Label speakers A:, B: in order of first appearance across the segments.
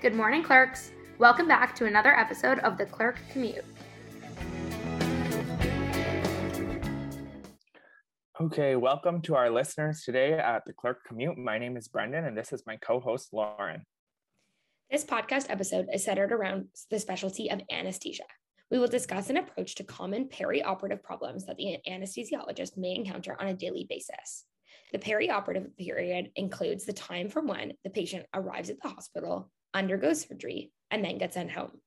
A: Good morning, clerks. Welcome back to another episode of the Clerk Commute.
B: Okay, welcome to our listeners today at the Clerk Commute. My name is Brendan, and this is my co host, Lauren.
C: This podcast episode is centered around the specialty of anesthesia. We will discuss an approach to common perioperative problems that the anesthesiologist may encounter on a daily basis. The perioperative period includes the time from when the patient arrives at the hospital undergoes surgery, and then gets sent home.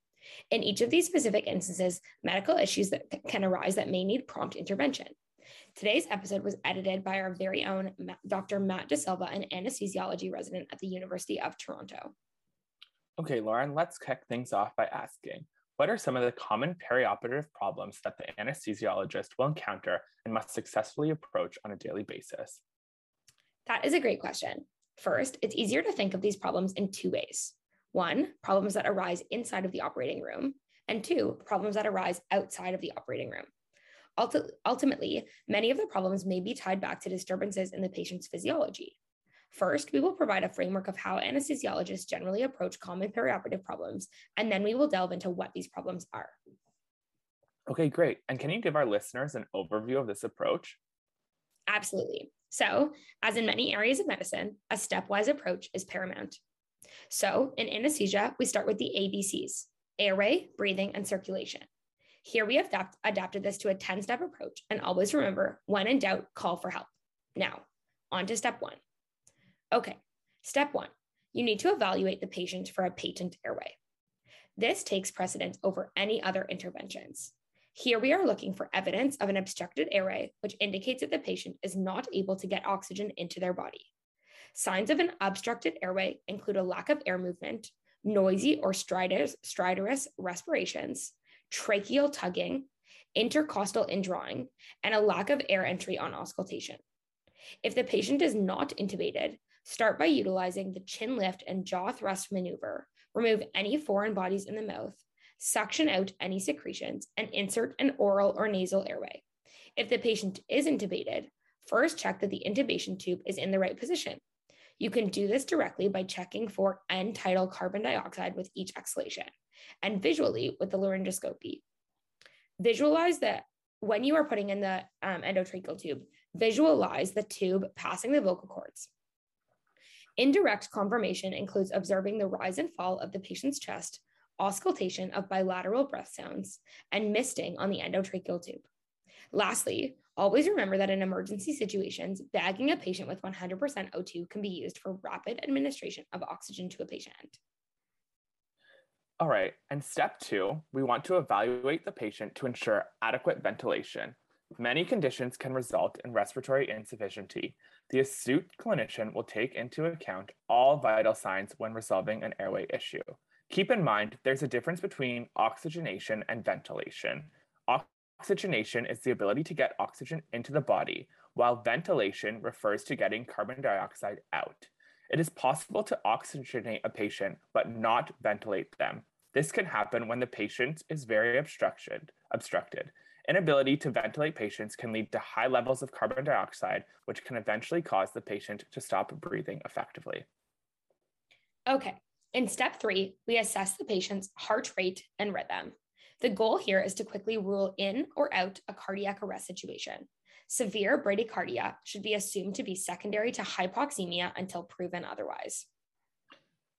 C: In each of these specific instances, medical issues that can arise that may need prompt intervention. Today's episode was edited by our very own Dr. Matt DeSilva, an anesthesiology resident at the University of Toronto.
B: Okay, Lauren, let's kick things off by asking what are some of the common perioperative problems that the anesthesiologist will encounter and must successfully approach on a daily basis?
C: That is a great question. First, it's easier to think of these problems in two ways. One, problems that arise inside of the operating room, and two, problems that arise outside of the operating room. Ultimately, many of the problems may be tied back to disturbances in the patient's physiology. First, we will provide a framework of how anesthesiologists generally approach common perioperative problems, and then we will delve into what these problems are.
B: Okay, great. And can you give our listeners an overview of this approach?
C: Absolutely. So, as in many areas of medicine, a stepwise approach is paramount. So, in anesthesia, we start with the ABCs airway, breathing, and circulation. Here we have adapt- adapted this to a 10 step approach, and always remember when in doubt, call for help. Now, on to step one. Okay, step one you need to evaluate the patient for a patent airway. This takes precedence over any other interventions. Here we are looking for evidence of an obstructed airway, which indicates that the patient is not able to get oxygen into their body. Signs of an obstructed airway include a lack of air movement, noisy or stridorous, respirations, tracheal tugging, intercostal indrawing, and a lack of air entry on auscultation. If the patient is not intubated, start by utilizing the chin lift and jaw thrust maneuver. Remove any foreign bodies in the mouth, suction out any secretions, and insert an oral or nasal airway. If the patient is intubated, first check that the intubation tube is in the right position. You can do this directly by checking for end tidal carbon dioxide with each exhalation and visually with the laryngoscopy. Visualize that when you are putting in the um, endotracheal tube, visualize the tube passing the vocal cords. Indirect confirmation includes observing the rise and fall of the patient's chest, auscultation of bilateral breath sounds, and misting on the endotracheal tube. Lastly, always remember that in emergency situations, bagging a patient with 100% O2 can be used for rapid administration of oxygen to a patient.
B: All right, and step two, we want to evaluate the patient to ensure adequate ventilation. Many conditions can result in respiratory insufficiency. The astute clinician will take into account all vital signs when resolving an airway issue. Keep in mind, there's a difference between oxygenation and ventilation. Oxygenation is the ability to get oxygen into the body, while ventilation refers to getting carbon dioxide out. It is possible to oxygenate a patient but not ventilate them. This can happen when the patient is very obstructed. obstructed. Inability to ventilate patients can lead to high levels of carbon dioxide, which can eventually cause the patient to stop breathing effectively.
C: Okay, in step three, we assess the patient's heart rate and rhythm. The goal here is to quickly rule in or out a cardiac arrest situation. Severe bradycardia should be assumed to be secondary to hypoxemia until proven otherwise.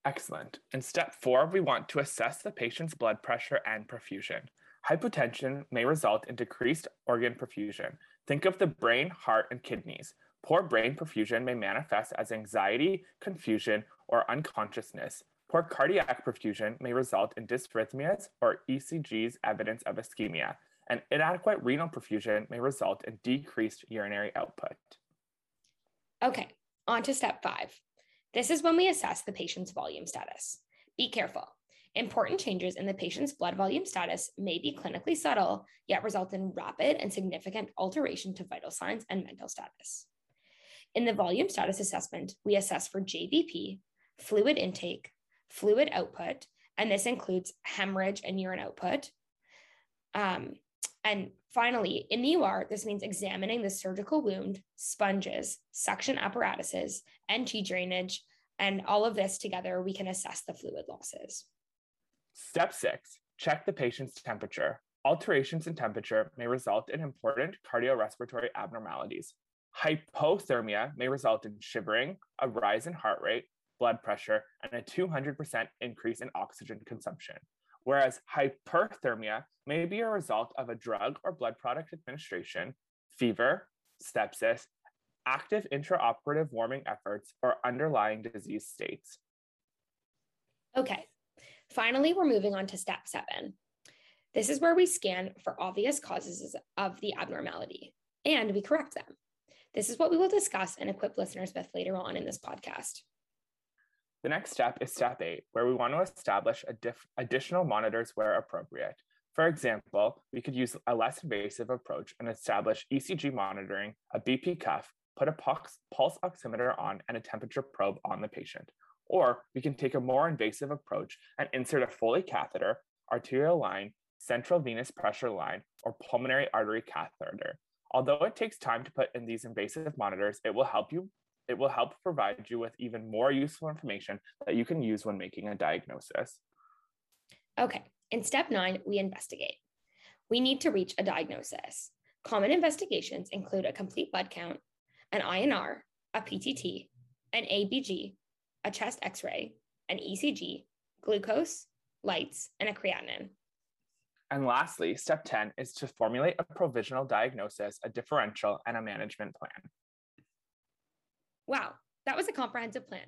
B: Excellent. In step four, we want to assess the patient's blood pressure and perfusion. Hypotension may result in decreased organ perfusion. Think of the brain, heart, and kidneys. Poor brain perfusion may manifest as anxiety, confusion, or unconsciousness. Poor cardiac perfusion may result in dysrhythmias or ECG's evidence of ischemia, and inadequate renal perfusion may result in decreased urinary output.
C: Okay, on to step five. This is when we assess the patient's volume status. Be careful. Important changes in the patient's blood volume status may be clinically subtle, yet result in rapid and significant alteration to vital signs and mental status. In the volume status assessment, we assess for JVP, fluid intake, fluid output, and this includes hemorrhage and urine output. Um, and finally, in the OR, this means examining the surgical wound, sponges, suction apparatuses, NG drainage, And all of this together, we can assess the fluid losses.
B: Step six, check the patient's temperature. Alterations in temperature may result in important cardiorespiratory abnormalities. Hypothermia may result in shivering, a rise in heart rate, blood pressure, and a 200% increase in oxygen consumption. Whereas hyperthermia may be a result of a drug or blood product administration, fever, sepsis, active intraoperative warming efforts, or underlying disease states.
C: Okay, finally, we're moving on to step seven. This is where we scan for obvious causes of the abnormality and we correct them. This is what we will discuss and equip listeners with later on in this podcast.
B: The next step is step eight, where we want to establish additional monitors where appropriate. For example, we could use a less invasive approach and establish ECG monitoring, a BP cuff, put a pulse, oximeter on, and a temperature probe on the patient. Or we can take a more invasive approach and insert a Foley catheter, arterial line, central venous pressure line, or pulmonary artery catheter. Although it takes time to put in these invasive monitors, it will help you it will help provide you with even more useful information that you can use when making a diagnosis.
C: Okay, in step nine, we investigate. We need to reach a diagnosis. Common investigations include a complete blood count, an INR, a PTT, an ABG, a chest x ray, an ECG, glucose, lytes, and a creatinine.
B: And lastly, step 10 is to formulate a provisional diagnosis, a differential, and a management plan.
C: Wow, that was a comprehensive plan.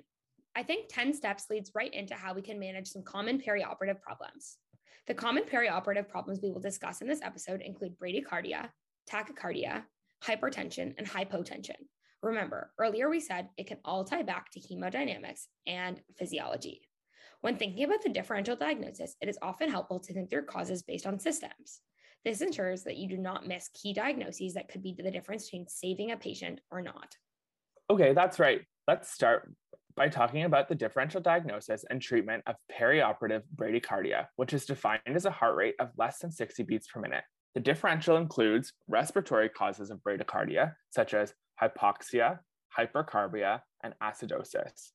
C: I think 10 steps leads right into how we can manage some common perioperative problems. The common perioperative problems we will discuss in this episode include bradycardia, tachycardia, hypertension, and hypotension. Remember, earlier we said it can all tie back to hemodynamics and physiology. When thinking about the differential diagnosis, it is often helpful to think through causes based on systems. This ensures that you do not miss key diagnoses that could be the difference between saving a patient or not.
B: Okay, that's right. Let's start by talking about the differential diagnosis and treatment of perioperative bradycardia, which is defined as a heart rate of less than 60 beats per minute. The differential includes respiratory causes of bradycardia, such as hypoxia, hypercarbia, and acidosis.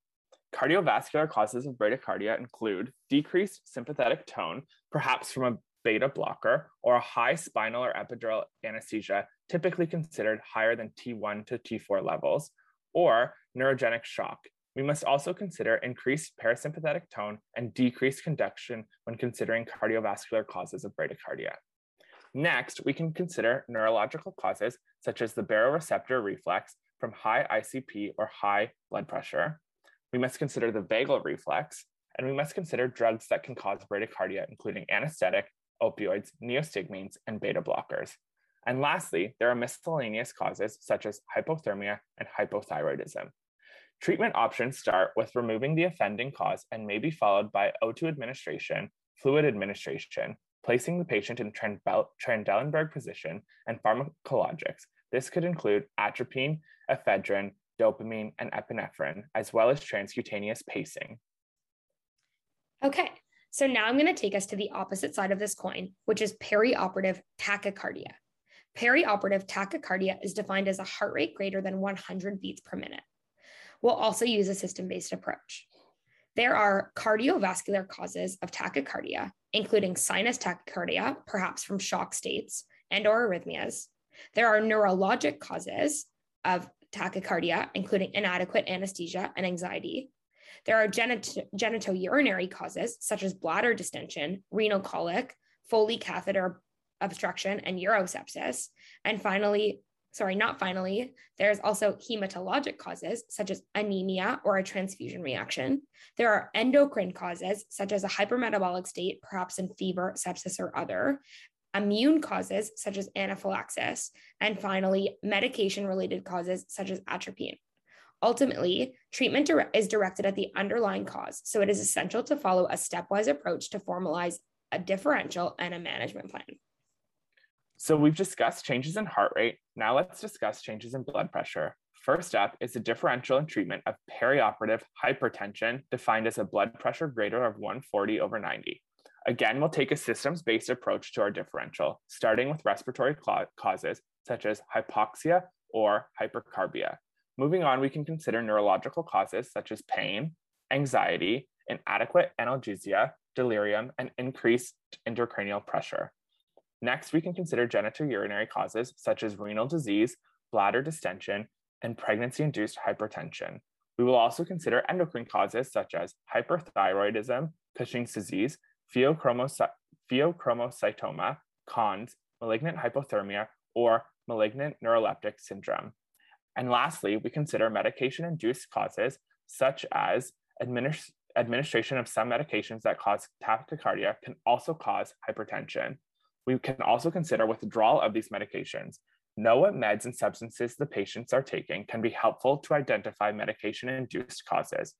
B: Cardiovascular causes of bradycardia include decreased sympathetic tone, perhaps from a beta blocker, or a high spinal or epidural anesthesia, typically considered higher than T1 to T4 levels, or neurogenic shock. We must also consider increased parasympathetic tone and decreased conduction when considering cardiovascular causes of bradycardia. Next, we can consider neurological causes such as the baroreceptor reflex from high ICP or high blood pressure. We must consider the vagal reflex, and we must consider drugs that can cause bradycardia, including anesthetic, opioids, neostigmines, and beta blockers. And lastly, there are miscellaneous causes such as hypothermia and hypothyroidism. Treatment options start with removing the offending cause and may be followed by O2 administration, fluid administration, placing the patient in Trendelenburg position, and pharmacologics. This could include atropine, ephedrine, dopamine, and epinephrine, as well as transcutaneous pacing.
C: Okay, so now I'm going to take us to the opposite side of this coin, which is perioperative tachycardia. Perioperative tachycardia is defined as a heart rate greater than 100 beats per minute. We'll also use a system based approach. There are cardiovascular causes of tachycardia, including sinus tachycardia, perhaps from shock states and or arrhythmias. There are neurologic causes of tachycardia, including inadequate anesthesia and anxiety. There are genit- genitourinary causes such as bladder distension, renal colic, Foley catheter obstruction, and urosepsis. And finally, sorry, not finally, there's also hematologic causes such as anemia or a transfusion reaction. There are endocrine causes such as a hypermetabolic state, perhaps in fever, sepsis, or other. Immune causes such as anaphylaxis, and finally, medication related causes such as atropine. Ultimately, treatment is directed at the underlying cause, so it is essential to follow a stepwise approach to formalize a differential and a management plan.
B: So we've discussed changes in heart rate. Now let's discuss changes in blood pressure. First up is the differential in treatment of perioperative hypertension, defined as a blood pressure greater of 140 over 90. Again, we'll take a systems-based approach to our differential, starting with respiratory causes such as hypoxia or hypercarbia. Moving on, we can consider neurological causes such as pain, anxiety, inadequate analgesia, delirium, and increased intracranial pressure. Next, we can consider genitourinary causes such as renal disease, bladder distension, and pregnancy-induced hypertension. We will also consider endocrine causes such as hyperthyroidism, Cushing's disease, pheochromocy- pheochromocytoma, Conn's, malignant hypothermia, or malignant neuroleptic syndrome. And lastly, we consider medication-induced causes such as administ- administration of some medications that cause tachycardia can also cause hypertension. We can also consider withdrawal of these medications. Know what meds and substances the patients are taking can be helpful to identify medication-induced causes.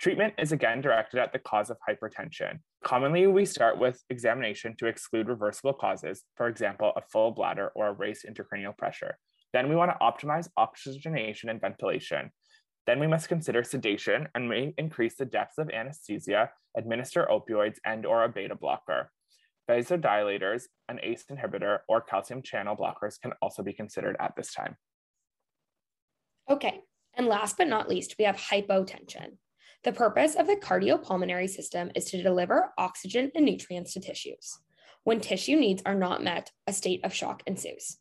B: Treatment is again directed at the cause of hypertension. Commonly, we start with examination to exclude reversible causes, for example, a full bladder or raised intracranial pressure. Then we want to optimize oxygenation and ventilation. Then we must consider sedation and may increase the depth of anesthesia, administer opioids and or a beta blocker. Vasodilators, an ACE inhibitor, or calcium channel blockers can also be considered at this time.
C: Okay, and last but not least, we have hypotension. The purpose of the cardiopulmonary system is to deliver oxygen and nutrients to tissues. When tissue needs are not met, a state of shock ensues.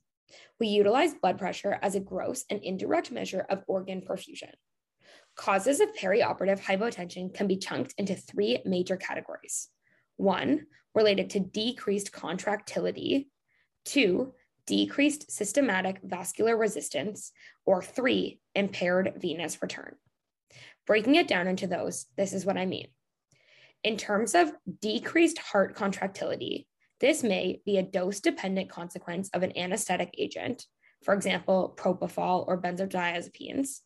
C: We utilize blood pressure as a gross and indirect measure of organ perfusion. Causes of perioperative hypotension can be chunked into three major categories. One, related to decreased contractility. Two, decreased systematic vascular resistance. Or three, impaired venous return. Breaking it down into those, this is what I mean. In terms of decreased heart contractility, this may be a dose dependent consequence of an anesthetic agent, for example, propofol or benzodiazepines.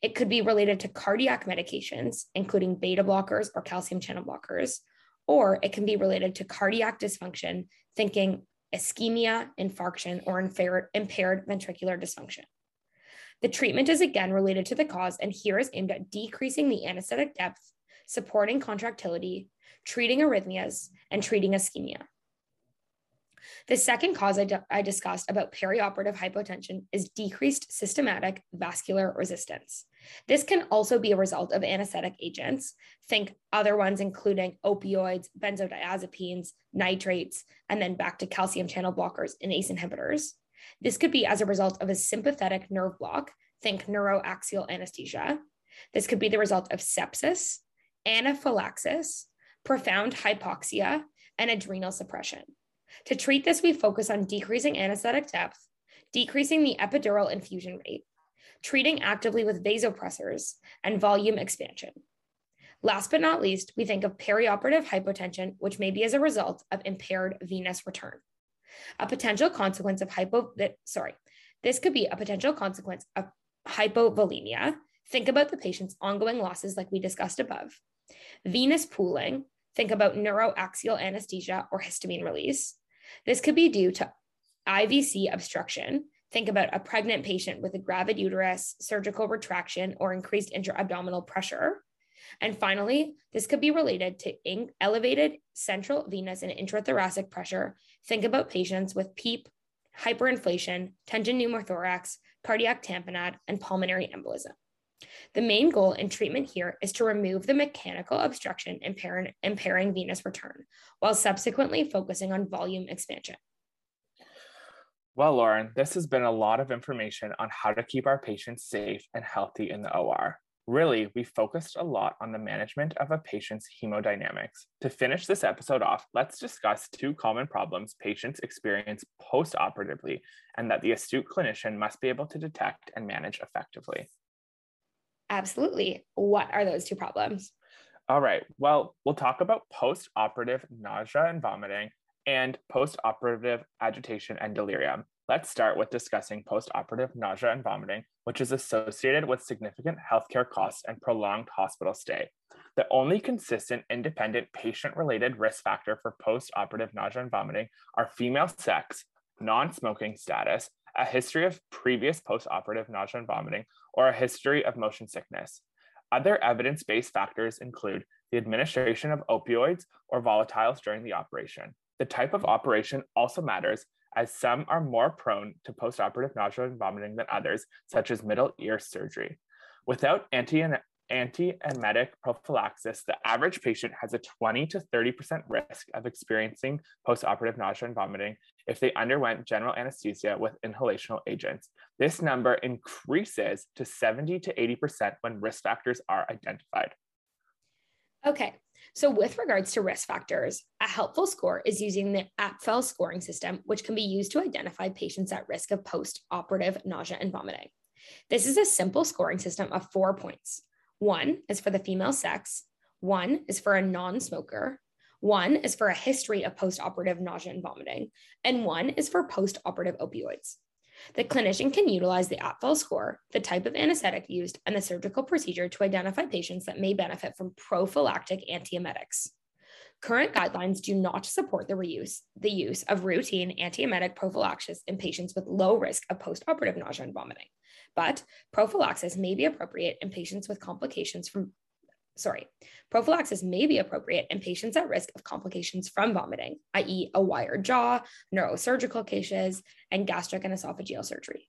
C: It could be related to cardiac medications, including beta blockers or calcium channel blockers, or it can be related to cardiac dysfunction, thinking ischemia, infarction, or impaired, ventricular dysfunction. The treatment is again related to the cause, and here is aimed at decreasing the anesthetic depth, supporting contractility, treating arrhythmias, and treating ischemia. The second cause I, I, discussed about perioperative hypotension is decreased systematic vascular resistance. This can also be a result of anesthetic agents. Think other ones, including opioids, benzodiazepines, nitrates, and then back to calcium channel blockers and ACE inhibitors. This could be as a result of a sympathetic nerve block, think neuroaxial anesthesia. This could be the result of sepsis, anaphylaxis, profound hypoxia, and adrenal suppression. To treat this, we focus on decreasing anesthetic depth, decreasing the epidural infusion rate, treating actively with vasopressors, and volume expansion. Last but not least, we think of perioperative hypotension, which may be as a result of impaired venous return. A potential consequence of hypo, sorry, this could be a potential consequence of hypovolemia. Think about the patient's ongoing losses, like we discussed above. Venous pooling, think about neuroaxial anesthesia or histamine release. This could be due to IVC obstruction. Think about a pregnant patient with a gravid uterus, surgical retraction, or increased intra-abdominal pressure. And finally, this could be related to elevated central venous and intrathoracic pressure. Think about patients with PEEP, hyperinflation, tension pneumothorax, cardiac tamponade, and pulmonary embolism. The main goal in treatment here is to remove the mechanical obstruction impairing, impairing venous return, while subsequently focusing on volume expansion.
B: Well, Lauren, this has been a lot of information on how to keep our patients safe and healthy in the OR. Really, we focused a lot on the management of a patient's hemodynamics. To finish this episode off, let's discuss two common problems patients experience post-operatively and that the astute clinician must be able to detect and manage effectively.
C: Absolutely. What are those two problems?
B: All right. Well, we'll talk about post-operative nausea and vomiting and post-operative agitation and delirium. Let's start with discussing post-operative nausea and vomiting, which is associated with significant healthcare costs and prolonged hospital stay. The only consistent independent patient-related risk factor for post-operative nausea and vomiting are female sex, non-smoking status, a history of previous post-operative nausea and vomiting, or a history of motion sickness. Other evidence-based factors include the administration of opioids or volatiles during the operation. The type of operation also matters as some are more prone to postoperative nausea and vomiting than others, such as middle ear surgery. Without anti antiemetic prophylaxis, the average patient has a 20 to 30% risk of experiencing postoperative nausea and vomiting if they underwent general anesthesia with inhalational agents. This number increases to 70 to 80% when risk factors are identified.
C: Okay, so with regards to risk factors, a helpful score is using the APFEL scoring system, which can be used to identify patients at risk of post-operative nausea and vomiting. This is a simple scoring system of four points. One is for the female sex, one is for a non smoker, one is for a history of post operative nausea and vomiting, and one is for post operative opioids. The clinician can utilize the APFEL score, the type of anesthetic used, and the surgical procedure to identify patients that may benefit from prophylactic antiemetics. Current guidelines do not support the reuse the use of routine antiemetic prophylaxis in patients with low risk of postoperative nausea and vomiting but prophylaxis may be appropriate in patients with complications from sorry, prophylaxis may be appropriate in patients at risk of complications from vomiting, i.e., a wired jaw, neurosurgical cases, and gastric and esophageal surgery.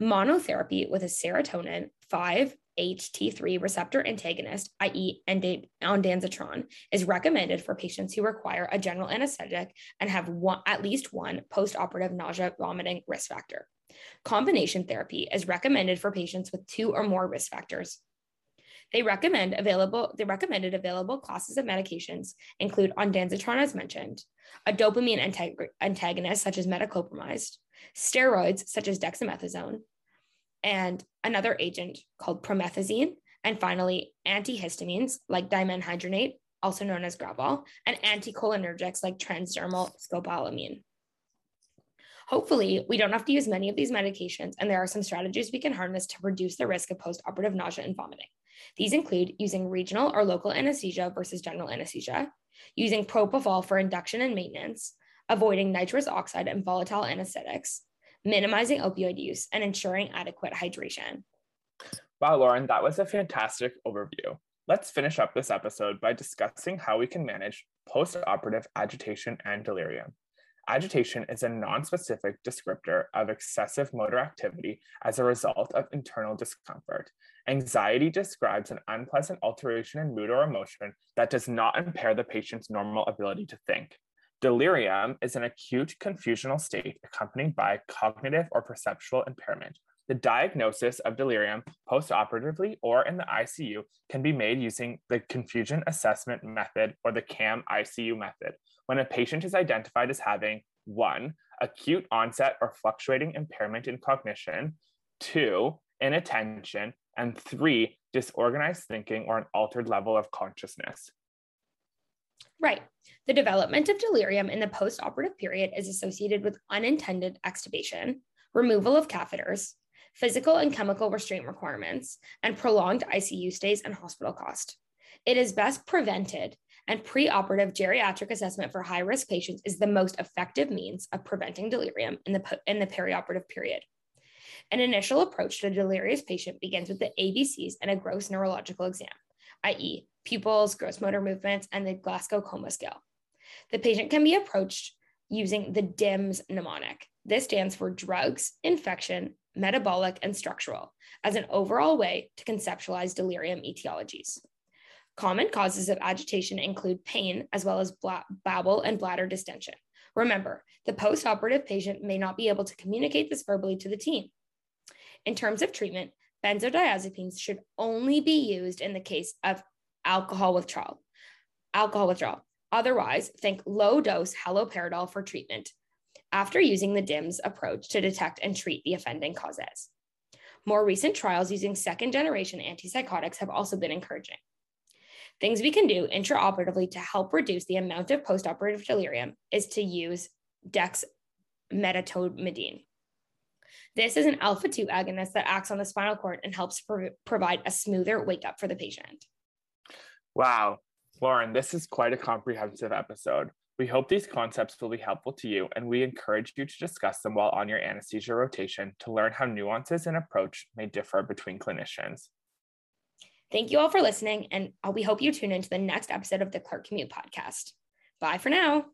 C: Monotherapy with a serotonin 5-HT3 receptor antagonist, i.e., ondansetron, is recommended for patients who require a general anesthetic and have one, at least one postoperative nausea vomiting risk factor. Combination therapy is recommended for patients with two or more risk factors. They recommend available, the recommended available classes of medications include ondansetron, as mentioned, a dopamine antag- antagonist such as metoclopramide, steroids such as dexamethasone, and another agent called promethazine, and finally antihistamines like dimenhydrinate, also known as Gravol, and anticholinergics like transdermal scopolamine. Hopefully, we don't have to use many of these medications, and there are some strategies we can harness to reduce the risk of postoperative nausea and vomiting. These include using regional or local anesthesia versus general anesthesia, using propofol for induction and maintenance, avoiding nitrous oxide and volatile anesthetics, minimizing opioid use, and ensuring adequate hydration.
B: Wow, Lauren, that was a fantastic overview. Let's finish up this episode by discussing how we can manage postoperative agitation and delirium. Agitation is a nonspecific descriptor of excessive motor activity as a result of internal discomfort. Anxiety describes an unpleasant alteration in mood or emotion that does not impair the patient's normal ability to think. Delirium is an acute confusional state accompanied by cognitive or perceptual impairment. The diagnosis of delirium postoperatively or in the ICU can be made using the confusion assessment method or the CAM ICU method, when a patient is identified as having one, acute onset or fluctuating impairment in cognition, two, inattention, and three, disorganized thinking or an altered level of consciousness.
C: Right. The development of delirium in the postoperative period is associated with unintended extubation, removal of catheters, physical and chemical restraint requirements, and prolonged ICU stays and hospital cost. It is best prevented and preoperative geriatric assessment for high risk patients is the most effective means of preventing delirium in the, in the perioperative period. An initial approach to a delirious patient begins with the ABCs and a gross neurological exam, i.e., pupils, gross motor movements, and the Glasgow Coma Scale. The patient can be approached using the DIMS mnemonic. This stands for drugs, infection, metabolic, and structural, as an overall way to conceptualize delirium etiologies. Common causes of agitation include pain as well as bowel and bladder distension. Remember, the postoperative patient may not be able to communicate this verbally to the team. In terms of treatment, benzodiazepines should only be used in the case of alcohol withdrawal. Alcohol withdrawal. Otherwise, think low dose haloperidol for treatment after using the DIMS approach to detect and treat the offending causes. More recent trials using second generation antipsychotics have also been encouraging. Things we can do intraoperatively to help reduce the amount of postoperative delirium is to use dexmedetomidine. This is an alpha 2 agonist that acts on the spinal cord and helps pro- provide a smoother wake up for the patient.
B: Wow, Lauren, this is quite a comprehensive episode. We hope these concepts will be helpful to you, and we encourage you to discuss them while on your anesthesia rotation to learn how nuances in approach may differ between clinicians.
C: Thank you all for listening, and we hope you tune into the next episode of the Clerk Commute podcast. Bye for now.